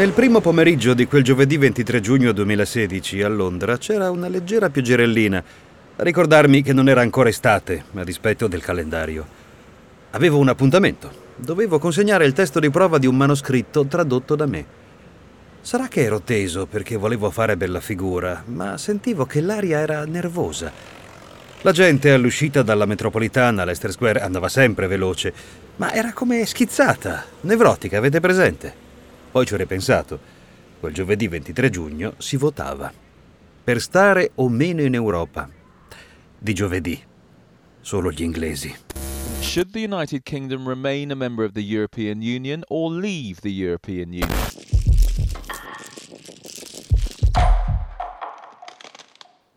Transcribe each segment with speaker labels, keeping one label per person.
Speaker 1: Nel primo pomeriggio di quel giovedì 23 giugno 2016 a Londra c'era una leggera pioggerellina a ricordarmi che non era ancora estate a dispetto del calendario. Avevo un appuntamento. Dovevo consegnare il testo di prova di un manoscritto tradotto da me. Sarà che ero teso perché volevo fare bella figura, ma sentivo che l'aria era nervosa. La gente all'uscita dalla metropolitana Leicester Square andava sempre veloce, ma era come schizzata, nevrotica, avete presente? Poi ci ho ripensato. Quel giovedì 23 giugno si votava. Per stare o meno in Europa. Di giovedì. Solo gli inglesi.
Speaker 2: Should the United Kingdom remain a member of the European Union or leave the European Union?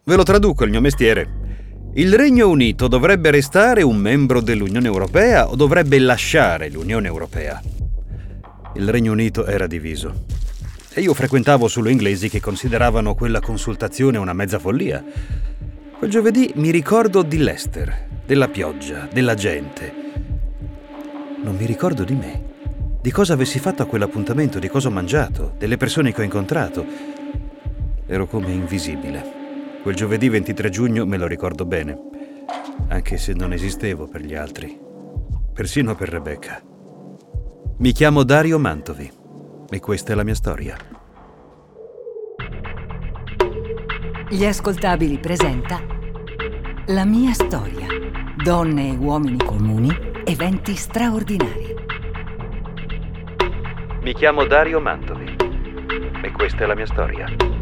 Speaker 1: Ve lo traduco il mio mestiere. Il Regno Unito dovrebbe restare un membro dell'Unione Europea o dovrebbe lasciare l'Unione Europea? Il Regno Unito era diviso. E io frequentavo solo inglesi che consideravano quella consultazione una mezza follia. Quel giovedì mi ricordo di Leicester, della pioggia, della gente. Non mi ricordo di me, di cosa avessi fatto a quell'appuntamento, di cosa ho mangiato, delle persone che ho incontrato. Ero come invisibile. Quel giovedì 23 giugno me lo ricordo bene, anche se non esistevo per gli altri, persino per Rebecca. Mi chiamo Dario Mantovi e questa è la mia storia.
Speaker 3: Gli ascoltabili presenta La mia storia. Donne e uomini comuni, eventi straordinari.
Speaker 1: Mi chiamo Dario Mantovi e questa è la mia storia.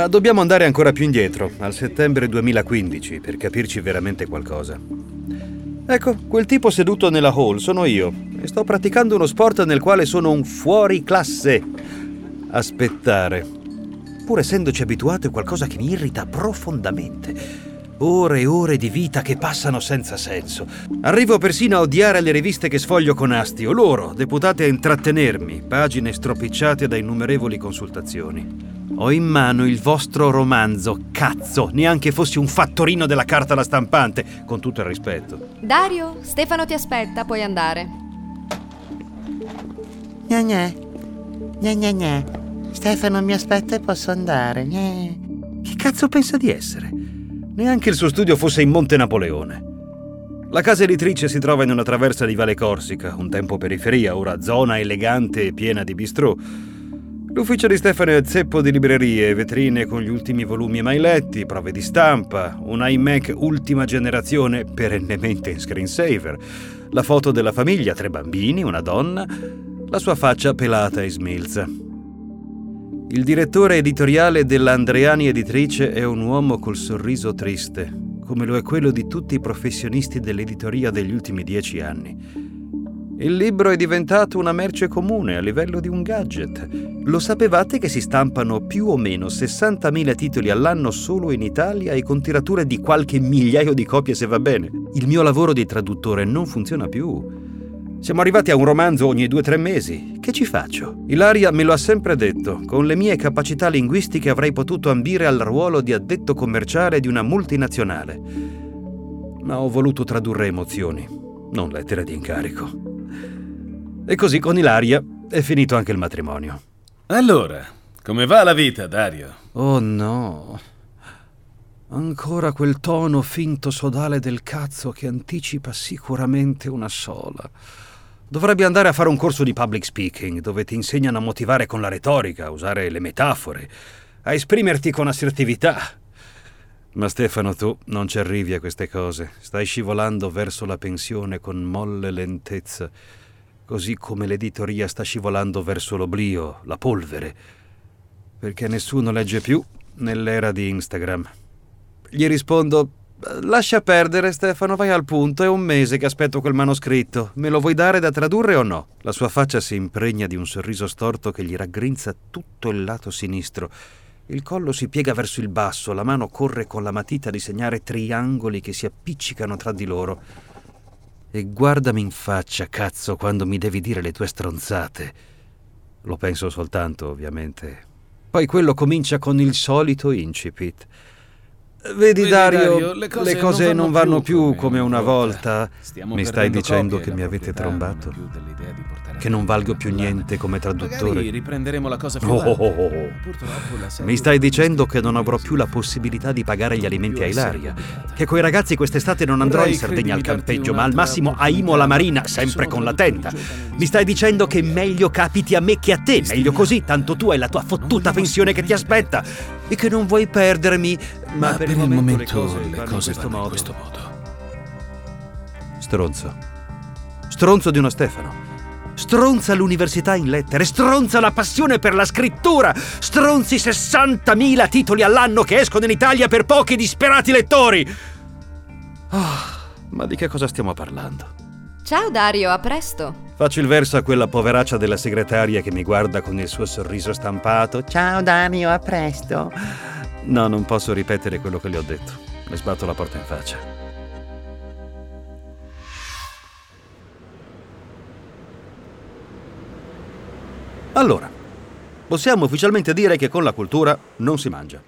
Speaker 1: Ma dobbiamo andare ancora più indietro, al settembre 2015, per capirci veramente qualcosa. Ecco, quel tipo seduto nella hall sono io e sto praticando uno sport nel quale sono un fuori classe. Aspettare. Pur essendoci abituato è qualcosa che mi irrita profondamente. Ore e ore di vita che passano senza senso. Arrivo persino a odiare le riviste che sfoglio con astio, loro, deputate a intrattenermi, pagine stropicciate da innumerevoli consultazioni. Ho in mano il vostro romanzo, cazzo, neanche fossi un fattorino della carta alla stampante, con tutto il rispetto.
Speaker 4: Dario, Stefano ti aspetta, puoi andare.
Speaker 5: Gna gna. Gna gna gna. Stefano mi aspetta e posso andare. Gna.
Speaker 1: Che cazzo pensa di essere? Neanche il suo studio fosse in Monte Napoleone. La casa editrice si trova in una traversa di Valle Corsica, un tempo periferia, ora zona elegante e piena di bistrò. L'ufficio di Stefano è zeppo di librerie, vetrine con gli ultimi volumi mai letti, prove di stampa, un iMac ultima generazione perennemente in screensaver, la foto della famiglia, tre bambini, una donna, la sua faccia pelata e smilza. Il direttore editoriale dell'Andreani Editrice è un uomo col sorriso triste, come lo è quello di tutti i professionisti dell'editoria degli ultimi dieci anni. Il libro è diventato una merce comune a livello di un gadget. Lo sapevate che si stampano più o meno 60.000 titoli all'anno solo in Italia e con tirature di qualche migliaio di copie se va bene? Il mio lavoro di traduttore non funziona più. Siamo arrivati a un romanzo ogni due o tre mesi. Che ci faccio? Ilaria me lo ha sempre detto. Con le mie capacità linguistiche avrei potuto ambire al ruolo di addetto commerciale di una multinazionale. Ma ho voluto tradurre emozioni, non lettere di incarico. E così con Ilaria è finito anche il matrimonio.
Speaker 6: Allora, come va la vita, Dario?
Speaker 1: Oh no. Ancora quel tono finto sodale del cazzo che anticipa sicuramente una sola. Dovrebbe andare a fare un corso di public speaking dove ti insegnano a motivare con la retorica, a usare le metafore, a esprimerti con assertività. Ma Stefano, tu non ci arrivi a queste cose. Stai scivolando verso la pensione con molle lentezza così come l'editoria sta scivolando verso l'oblio, la polvere, perché nessuno legge più nell'era di Instagram. Gli rispondo, lascia perdere Stefano, vai al punto, è un mese che aspetto quel manoscritto, me lo vuoi dare da tradurre o no? La sua faccia si impregna di un sorriso storto che gli raggrinza tutto il lato sinistro. Il collo si piega verso il basso, la mano corre con la matita a disegnare triangoli che si appiccicano tra di loro. E guardami in faccia, cazzo, quando mi devi dire le tue stronzate. Lo penso soltanto, ovviamente. Poi quello comincia con il solito incipit. Vedi,
Speaker 6: Vedi,
Speaker 1: Dario,
Speaker 6: Dario,
Speaker 1: le cose, non vanno, più come una volta.
Speaker 6: Stiamo
Speaker 1: Mi stai dicendo che mi avete
Speaker 6: non
Speaker 1: trombato? Che non valgo più niente come traduttore.
Speaker 6: riprenderemo la cosa più
Speaker 1: Oh, oh, oh, oh. Mi stai dicendo che non avrò più la possibilità di pagare gli alimenti a Ilaria? Che coi ragazzi quest'estate non andrò in Sardegna al campeggio, ma al massimo a. Imola Marina, sempre con la tenda. Mi stai dicendo che meglio capiti a me che a te, meglio così, tanto tu hai la tua fottuta pensione che ti aspetta e che non vuoi perdermi.
Speaker 6: Ma, per, il momento le
Speaker 1: vanno
Speaker 6: cose
Speaker 1: in questo
Speaker 6: vanno in questo modo.
Speaker 1: Stronzo. Stronzo di uno Stefano. Stronza l'università in lettere, stronza la passione per la scrittura, stronzi 60.000 titoli all'anno che escono in Italia per pochi disperati lettori. Ah, ma di che cosa stiamo parlando?
Speaker 4: Ciao Dario, a presto.
Speaker 1: Faccio il verso a quella poveraccia della segretaria che mi guarda con il suo sorriso stampato.
Speaker 5: Ciao Dario, a presto.
Speaker 1: No, non posso ripetere quello che le ho detto. Le sbatto la porta in faccia. Allora, possiamo ufficialmente dire che con la cultura non si mangia.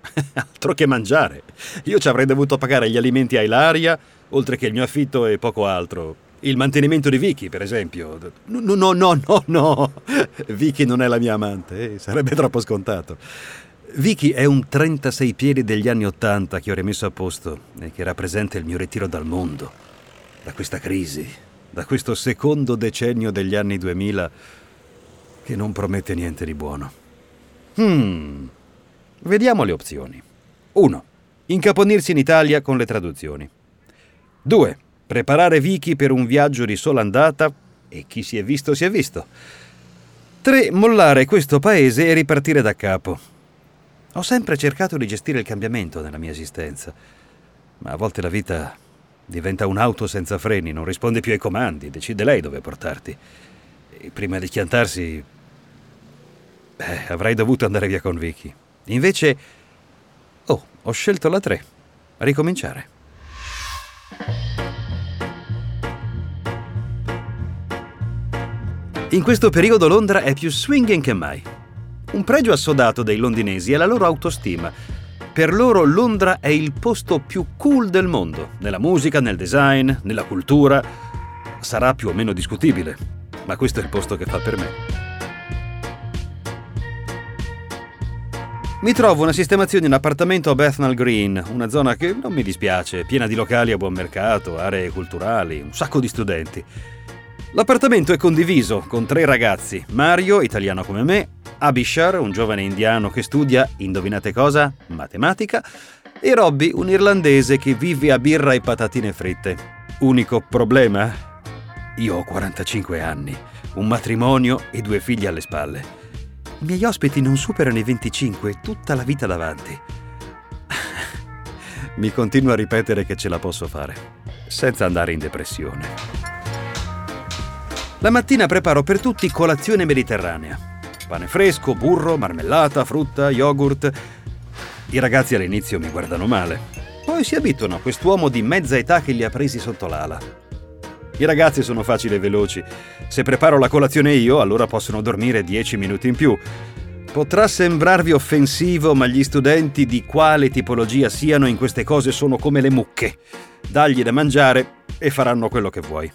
Speaker 1: Altro che mangiare. Io ci avrei dovuto pagare gli alimenti a Ilaria, oltre che il mio affitto e poco altro. Il mantenimento di Vicky, per esempio. No, no, no, no, no. Vicky non è la mia amante, eh, sarebbe troppo scontato. Vicky è un 36 piedi degli anni Ottanta che ho rimesso a posto e che rappresenta il mio ritiro dal mondo, da questa crisi, da questo secondo decennio degli anni 2000 che non promette niente di buono. Hmm. Vediamo le opzioni. 1. Incaponirsi in Italia con le traduzioni. 2. Preparare Vicky per un viaggio di sola andata e chi si è visto si è visto. 3. Mollare questo paese e ripartire da capo. Ho sempre cercato di gestire il cambiamento nella mia esistenza, ma a volte la vita diventa un'auto senza freni, non risponde più ai comandi, decide lei dove portarti. E prima di chiantarsi, beh, avrei dovuto andare via con Vicky. Invece, oh, ho scelto la 3. Ricominciare. In questo periodo Londra è più swinging che mai. Un pregio assodato dei londinesi è la loro autostima. Per loro Londra è il posto più cool del mondo, nella musica, nel design, nella cultura. Sarà più o meno discutibile, ma questo è il posto che fa per me. Mi trovo una sistemazione in appartamento a Bethnal Green, una zona che non mi dispiace, piena di locali a buon mercato, aree culturali, un sacco di studenti. L'appartamento è condiviso con tre ragazzi, Mario, italiano come me, Abishar, un giovane indiano che studia, indovinate cosa? Matematica, e Robby, un irlandese che vive a birra e patatine fritte. Unico problema? Io ho 45 anni, un matrimonio e due figli alle spalle. I miei ospiti non superano i 25, tutta la vita davanti. Mi continuo a ripetere che ce la posso fare, senza andare in depressione. La mattina preparo per tutti colazione mediterranea. Pane fresco, burro, marmellata, frutta, yogurt. I ragazzi all'inizio mi guardano male. Poi si abituano a quest'uomo di mezza età che li ha presi sotto l'ala. I ragazzi sono facili e veloci. Se preparo la colazione io, allora possono dormire 10 minuti in più. Potrà sembrarvi offensivo, ma gli studenti di quale tipologia siano in queste cose sono come le mucche. Dagli da mangiare e faranno quello che vuoi.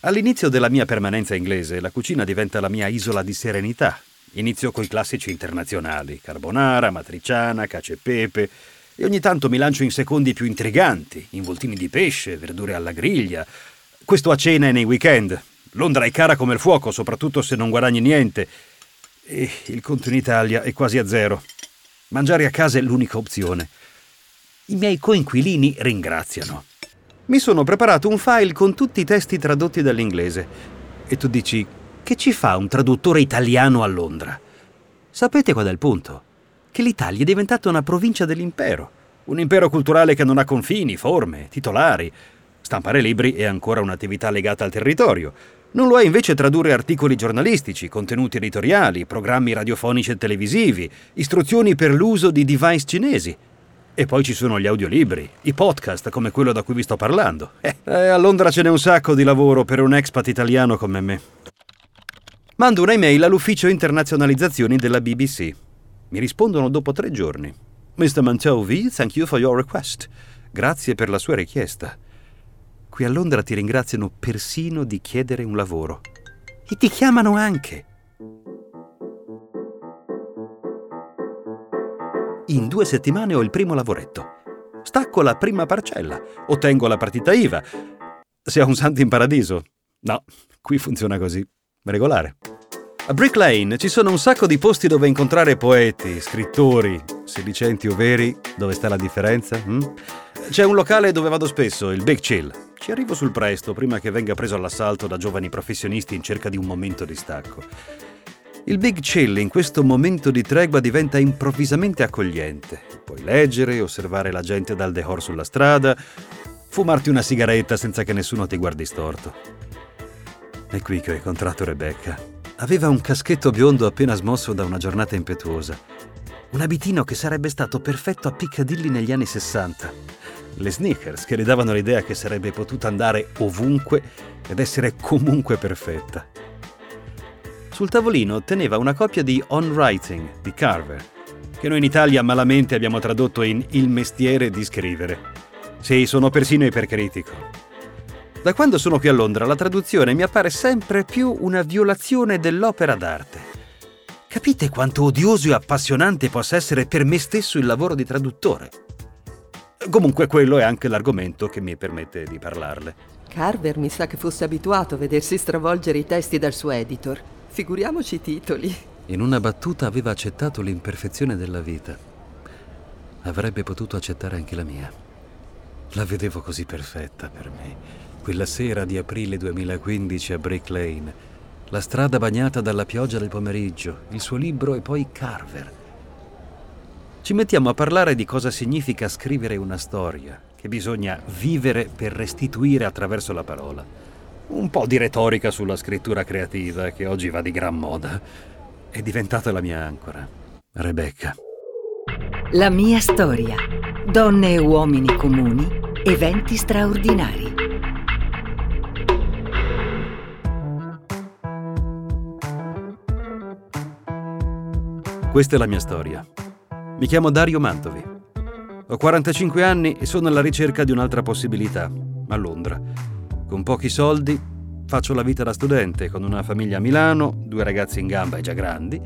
Speaker 1: All'inizio della mia permanenza inglese, la cucina diventa la mia isola di serenità. Inizio coi classici internazionali, carbonara, matriciana, cacio e pepe, e ogni tanto mi lancio in secondi più intriganti, involtini di pesce, verdure alla griglia. Questo a cena e nei weekend. Londra è cara come il fuoco, soprattutto se non guadagni niente. E il conto in Italia è quasi a zero. Mangiare a casa è l'unica opzione. I miei coinquilini ringraziano. Mi sono preparato un file con tutti i testi tradotti dall'inglese. E tu dici, che ci fa un traduttore italiano a Londra? Sapete qual è il punto? Che l'Italia è diventata una provincia dell'impero. Un impero culturale che non ha confini, forme, titolari. Stampare libri è ancora un'attività legata al territorio. Non lo è invece tradurre articoli giornalistici, contenuti editoriali, programmi radiofonici e televisivi, istruzioni per l'uso di device cinesi. E poi ci sono gli audiolibri, i podcast come quello da cui vi sto parlando. Eh, eh, a Londra ce n'è un sacco di lavoro per un expat italiano come me. Mando un'email all'ufficio internazionalizzazioni della BBC. Mi rispondono dopo tre giorni. Mr. Manteau V, thank you for your request. Grazie per la sua richiesta. Qui a Londra ti ringraziano persino di chiedere un lavoro. E ti chiamano anche. In due settimane ho il primo lavoretto. Stacco la prima parcella, ottengo la partita IVA. Sei un santo in paradiso. No, qui funziona così. Regolare. A Brick Lane ci sono un sacco di posti dove incontrare poeti, scrittori, sedicenti o veri. Dove sta la differenza? hm? C'è un locale dove vado spesso, il Big Chill. Ci arrivo sul presto, prima che venga preso all'assalto da giovani professionisti in cerca di un momento di stacco. Il Big Chill in questo momento di tregua diventa improvvisamente accogliente. Puoi leggere, osservare la gente dal decor sulla strada, fumarti una sigaretta senza che nessuno ti guardi storto. È qui che ho incontrato Rebecca. Aveva un caschetto biondo appena smosso da una giornata impetuosa. Un abitino che sarebbe stato perfetto a Piccadilly negli anni 60. Le sneakers che le davano l'idea che sarebbe potuta andare ovunque ed essere comunque perfetta. Sul tavolino teneva una copia di On Writing di Carver, che noi in Italia malamente abbiamo tradotto in Il mestiere di scrivere. Sì, sono persino ipercritico. Da quando sono qui a Londra la traduzione mi appare sempre più una violazione dell'opera d'arte. Capite quanto odioso e appassionante possa essere per me stesso il lavoro di traduttore? Comunque quello è anche l'argomento che mi permette di parlarle.
Speaker 7: Carver mi sa che fosse abituato a vedersi stravolgere i testi dal suo editor. Figuriamoci i titoli.
Speaker 1: In una battuta aveva accettato l'imperfezione della vita. Avrebbe potuto accettare anche la mia. La vedevo così perfetta per me. Quella sera di aprile 2015 a Brick Lane. La strada bagnata dalla pioggia del pomeriggio, il suo libro e poi Carver. Ci mettiamo a parlare di cosa significa scrivere una storia, che bisogna vivere per restituire attraverso la parola. Un po' di retorica sulla scrittura creativa, che oggi va di gran moda. È diventata la mia ancora. Rebecca.
Speaker 3: La mia storia. Donne e uomini comuni, eventi straordinari.
Speaker 1: Questa è la mia storia. Mi chiamo Dario Mantovi. Ho 45 anni e sono alla ricerca di un'altra possibilità, a Londra. Con pochi soldi faccio la vita da studente, con una famiglia a Milano, due ragazzi in gamba e già grandi,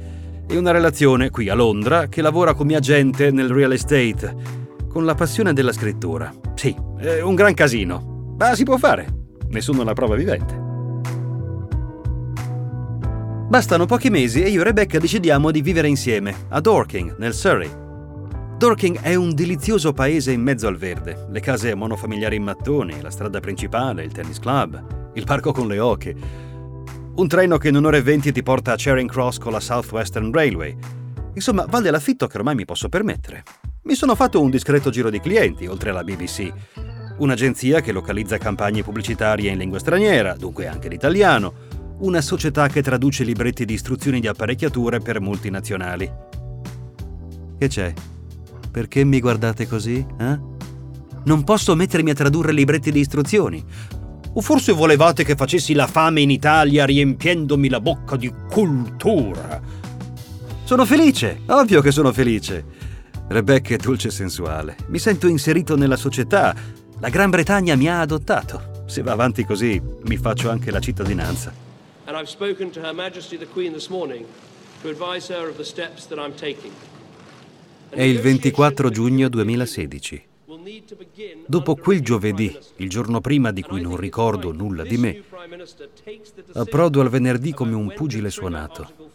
Speaker 1: e una relazione qui a Londra che lavora come agente nel real estate, con la passione della scrittura. Sì, è un gran casino, ma si può fare. Ne sono la prova vivente. Bastano pochi mesi e io e Rebecca decidiamo di vivere insieme, a Dorking, nel Surrey. Dorking è un delizioso paese in mezzo al verde, le case monofamiliari in mattoni, la strada principale, il tennis club, il parco con le oche. Un treno che in un'ora e venti ti porta a Charing Cross con la Southwestern Railway. Insomma, vale l'affitto che ormai mi posso permettere. Mi sono fatto un discreto giro di clienti, oltre alla BBC. Un'agenzia che localizza campagne pubblicitarie in lingua straniera, dunque anche l'italiano. Una società che traduce libretti di istruzioni di apparecchiature per multinazionali. Che c'è? Perché mi guardate così, eh? Non posso mettermi a tradurre libretti di istruzioni. O forse volevate che facessi la fame in Italia riempiendomi la bocca di cultura? Sono felice, ovvio che sono felice. Rebecca è dolce e sensuale. Mi sento inserito nella società. La Gran Bretagna mi ha adottato. Se va avanti così, mi faccio anche la cittadinanza.
Speaker 8: and I've spoken to Her Majesty the Queen this morning to advise her of the steps that I'm taking.
Speaker 1: È il 24 giugno 2016. Dopo quel giovedì, il giorno prima di cui non ricordo nulla di me, approdo al venerdì come un pugile suonato.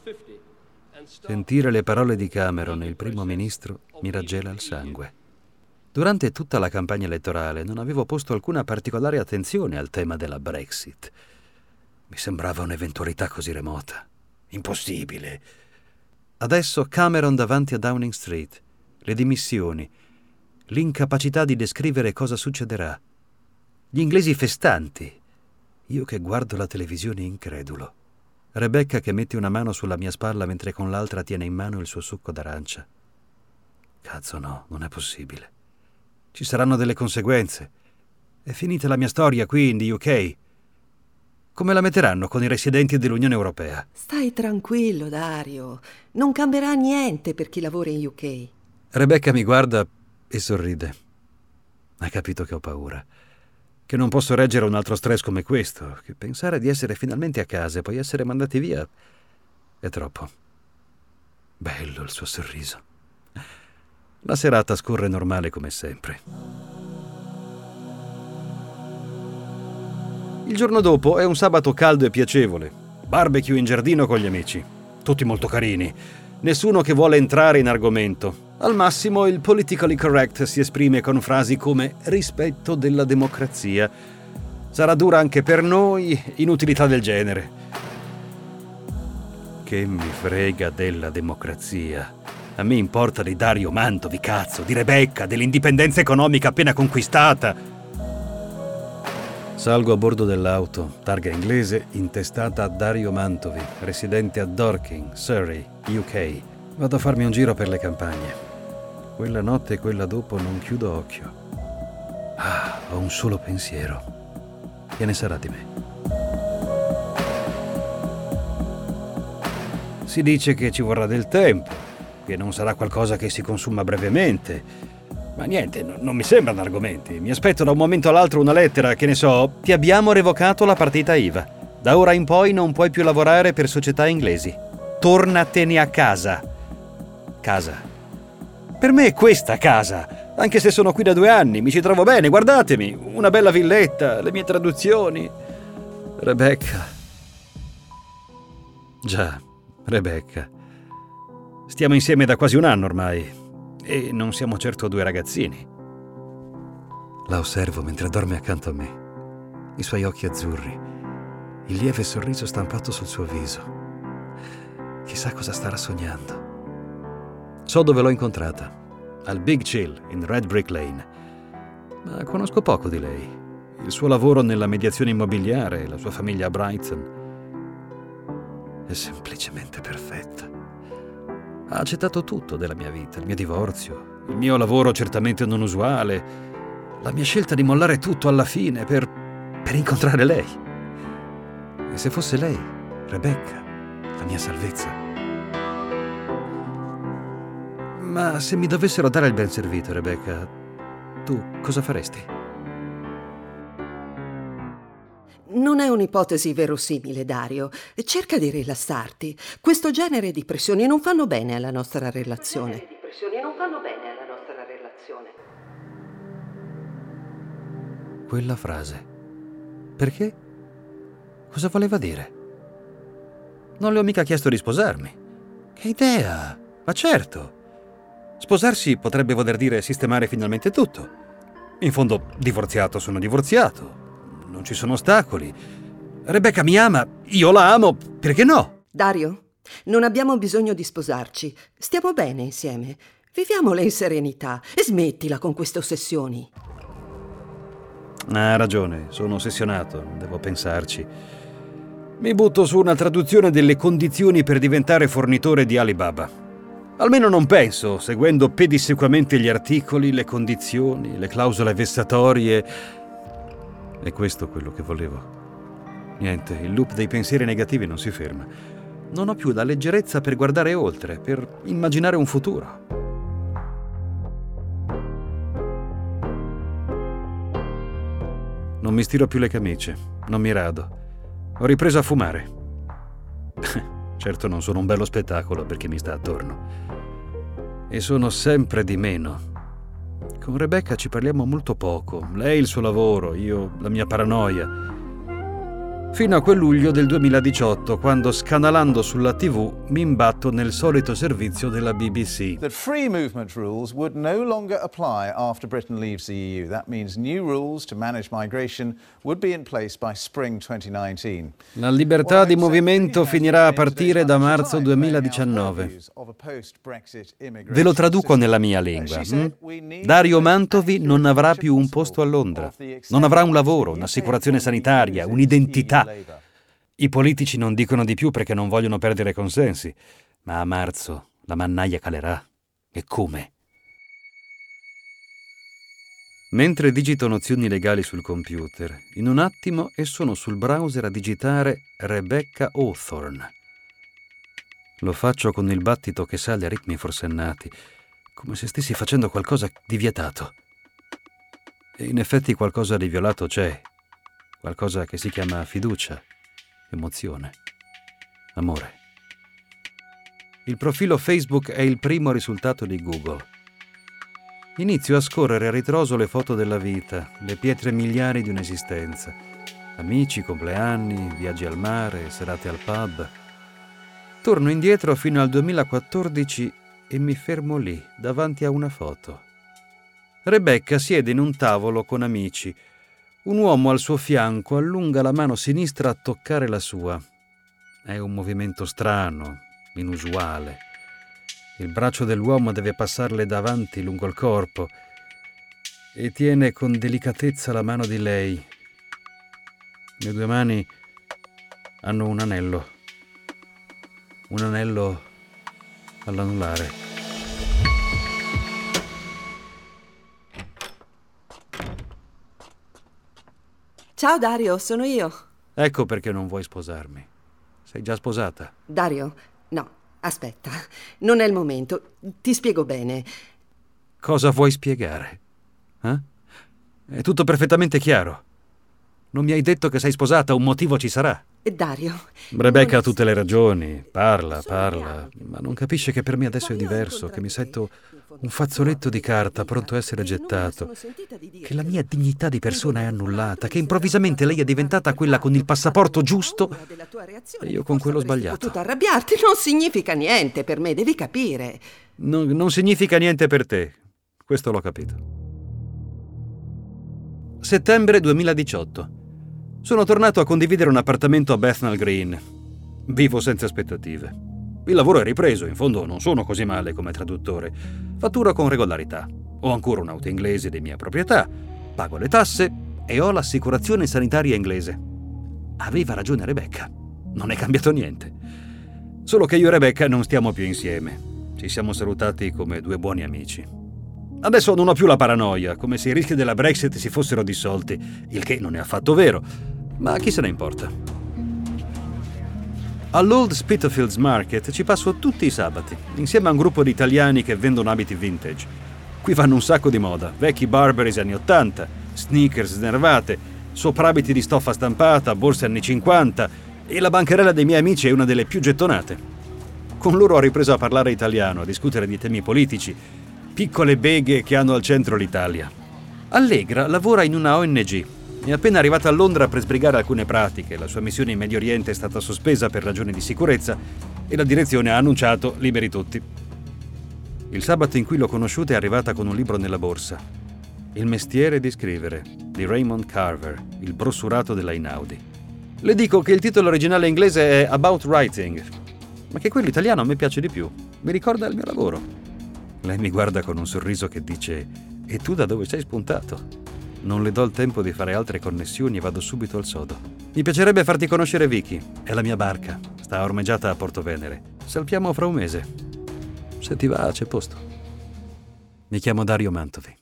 Speaker 1: Sentire le parole di Cameron, il primo ministro, mi raggela il sangue. Durante tutta la campagna elettorale non avevo posto alcuna particolare attenzione al tema della Brexit. Mi sembrava un'eventualità così remota. Impossibile. Adesso Cameron davanti a Downing Street, le dimissioni, l'incapacità di descrivere cosa succederà, gli inglesi festanti, io che guardo la televisione incredulo, Rebecca che mette una mano sulla mia spalla mentre con l'altra tiene in mano il suo succo d'arancia. Cazzo no, non è possibile. Ci saranno delle conseguenze. È finita la mia storia qui in the UK. Come la metteranno con i residenti dell'Unione Europea?
Speaker 7: Stai tranquillo, Dario. Non cambierà niente per chi lavora in UK.
Speaker 1: Rebecca mi guarda e sorride. Ha capito che ho paura. Che non posso reggere un altro stress come questo. Che pensare di essere finalmente a casa e poi essere mandati via è troppo. Bello il suo sorriso. La serata scorre normale come sempre. Il giorno dopo è un sabato caldo e piacevole. Barbecue in giardino con gli amici. Tutti molto carini. Nessuno che vuole entrare in argomento. Al massimo il politically correct si esprime con frasi come rispetto della democrazia. Sarà dura anche per noi, inutilità del genere. Che mi frega della democrazia. A me importa di Dario Mantovi, cazzo, di Rebecca, dell'indipendenza economica appena conquistata. Salgo a bordo dell'auto, targa inglese, intestata a Dario Mantovi, residente a Dorking, Surrey, UK. Vado a farmi un giro per le campagne. Quella notte e quella dopo non chiudo occhio. Ah, ho un solo pensiero. Che ne sarà di me? Si dice che ci vorrà del tempo, che non sarà qualcosa che si consuma brevemente. Ma niente, no- non mi sembrano argomenti. Mi aspetto da un momento all'altro una lettera, che ne so, ti abbiamo revocato la partita IVA. Da ora in poi non puoi più lavorare per società inglesi. Tornatene a casa. Casa. Per me è questa casa. Anche se sono qui da due anni, mi ci trovo bene, guardatemi. Una bella villetta, le mie traduzioni. Rebecca. Già, Rebecca. Stiamo insieme da quasi un anno ormai e non siamo certo due ragazzini. La osservo mentre dorme accanto a me. I suoi occhi azzurri, il lieve sorriso stampato sul suo viso. Chissà cosa starà sognando. So dove l'ho incontrata, al Big Chill in Red Brick Lane. Ma conosco poco di lei. Il suo lavoro nella mediazione immobiliare, la sua famiglia a Brighton. È semplicemente perfetta. Ha accettato tutto della mia vita, il mio divorzio, il mio lavoro certamente non usuale, la mia scelta di mollare tutto alla fine per, per incontrare lei. E se fosse lei, Rebecca, la mia salvezza. Ma se mi dovessero dare il ben servito, Rebecca, tu cosa faresti?
Speaker 7: Non è un'ipotesi verosimile, Dario. Cerca di rilassarti. Questo genere di pressioni non fanno bene alla nostra relazione. di pressioni non fanno bene alla nostra relazione.
Speaker 1: Quella frase. Perché? Cosa voleva dire? Non le ho mica chiesto di sposarmi. Che idea! Ma certo! Sposarsi potrebbe voler dire sistemare finalmente tutto. In fondo, divorziato sono divorziato. Non ci sono ostacoli. Rebecca mi ama, io la amo, perché no?
Speaker 7: Dario, non abbiamo bisogno di sposarci. Stiamo bene insieme. Viviamole in serenità e smettila con queste ossessioni.
Speaker 1: Ha ragione, sono ossessionato, devo pensarci. Mi butto su una traduzione delle condizioni per diventare fornitore di Alibaba. Almeno non penso, seguendo pedissequamente gli articoli, le condizioni, le clausole vessatorie. È questo quello che volevo. Niente, il loop dei pensieri negativi non si ferma. Non ho più la leggerezza per guardare oltre, per immaginare un futuro. Non mi stiro più le camicie, non mi rado. Ho ripreso a fumare. certo non sono un bello spettacolo per chi mi sta attorno. E sono sempre di meno. Con Rebecca ci parliamo molto poco. Lei il suo lavoro, io la mia paranoia. Fino a quel luglio del 2018, quando scanalando sulla TV mi imbatto nel solito servizio della BBC.
Speaker 9: that free movement rules would no longer apply after Britain leaves the EU. That means new rules to manage migration would be in place by spring 2019.
Speaker 1: La libertà di movimento finirà a partire da marzo 2019. Ve lo traduco nella mia lingua. hm? Dario Mantovi non avrà più un posto a Londra, non avrà un lavoro, un'assicurazione sanitaria, un'identità. I politici non dicono di più perché non vogliono perdere consensi, ma a marzo la mannaia calerà. E come? Mentre digito nozioni legali sul computer, in un attimo e sono sul browser a digitare Rebecca Hawthorne. Lo faccio con il battito che sale a ritmi forsennati. come se stessi facendo qualcosa di vietato. E in effetti qualcosa di violato c'è, qualcosa che si chiama fiducia, emozione, amore. Il profilo Facebook è il primo risultato di Google. Inizio a scorrere a ritroso le foto della vita, le pietre miliari di un'esistenza. Amici, compleanni, viaggi al mare, serate al pub. Torno indietro fino al 2014 e mi fermo lì, davanti a una foto. Rebecca siede in un tavolo con amici. Un uomo al suo fianco allunga la mano sinistra a toccare la sua. È un movimento strano, inusuale. Il braccio dell'uomo deve passarle davanti lungo il corpo e tiene con delicatezza la mano di lei. Le due mani hanno un anello, un anello all'anulare.
Speaker 7: Ciao Dario, sono io.
Speaker 1: Ecco perché non vuoi sposarmi. Sei già sposata.
Speaker 7: Dario, no, aspetta, non è il momento. Ti spiego bene.
Speaker 1: Cosa vuoi spiegare? Eh? È tutto perfettamente chiaro. Non mi hai detto che sei sposata, un motivo ci sarà.
Speaker 7: Dario.
Speaker 1: Rebecca ha tutte le ragioni, parla, parla, ma non capisce che per me adesso è diverso, che mi sento un fazzoletto di carta pronto a essere gettato, che la mia dignità di persona è annullata, che improvvisamente lei è diventata quella con il passaporto giusto e io con quello sbagliato.
Speaker 7: Potuto arrabbiarti non significa niente per me, devi capire.
Speaker 1: Non, non significa niente per te, questo l'ho capito. Settembre 2018. Sono tornato a condividere un appartamento a Bethnal Green. Vivo senza aspettative. Il lavoro è ripreso, in fondo non sono così male come traduttore. Fatturo con regolarità. Ho ancora un'auto inglese di mia proprietà, pago le tasse e ho l'assicurazione sanitaria inglese. Aveva ragione Rebecca. Non è cambiato niente. Solo che io e Rebecca non stiamo più insieme. Ci siamo salutati come due buoni amici. Adesso non ho più la paranoia, come se i rischi della Brexit si fossero dissolti, il che non è affatto vero. Ma chi se ne importa? All'Old Spitalfields Market ci passo tutti i sabati, insieme a un gruppo di italiani che vendono abiti vintage. Qui vanno un sacco di moda, vecchi Barberys anni 80, sneakers snervate, soprabiti di stoffa stampata, borse anni 50 e la bancarella dei miei amici è una delle più gettonate. Con loro ho ripreso a parlare italiano, a discutere di temi politici, piccole beghe che hanno al centro l'Italia. Allegra lavora in una ONG è appena arrivata a Londra per sbrigare alcune pratiche. La sua missione in Medio Oriente è stata sospesa per ragioni di sicurezza e la direzione ha annunciato liberi tutti. Il sabato in cui l'ho conosciuta è arrivata con un libro nella borsa. Il mestiere di scrivere, di Raymond Carver, il brossurato della Inaudi. Le dico che il titolo originale inglese è About Writing, ma che quello italiano a me piace di più. Mi ricorda il mio lavoro. Lei mi guarda con un sorriso che dice: E tu da dove sei spuntato? Non le do il tempo di fare altre connessioni e vado subito al sodo. Mi piacerebbe farti conoscere Vicky. È la mia barca. Sta ormeggiata a Porto Venere. Salpiamo fra un mese. Se ti va, c'è posto. Mi chiamo Dario Mantovi.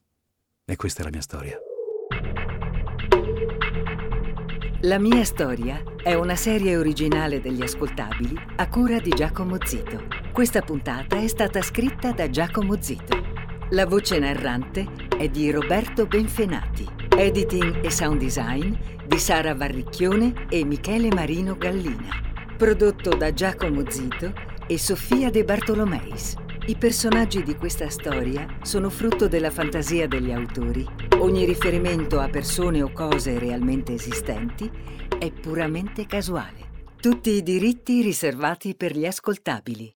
Speaker 1: E questa è la mia storia.
Speaker 3: La mia storia è una serie originale degli ascoltabili a cura di Giacomo Zito. Questa puntata è stata scritta da Giacomo Zito. La voce narrante è di Roberto Benfenati. Editing e sound design di Sara Varricchione e Michele Marino Gallina. Prodotto da Giacomo Zito e Sofia De Bartolomeis. I personaggi di questa storia sono frutto della fantasia degli autori. Ogni riferimento a persone o cose realmente esistenti è puramente casuale. Tutti i diritti riservati per gli ascoltabili.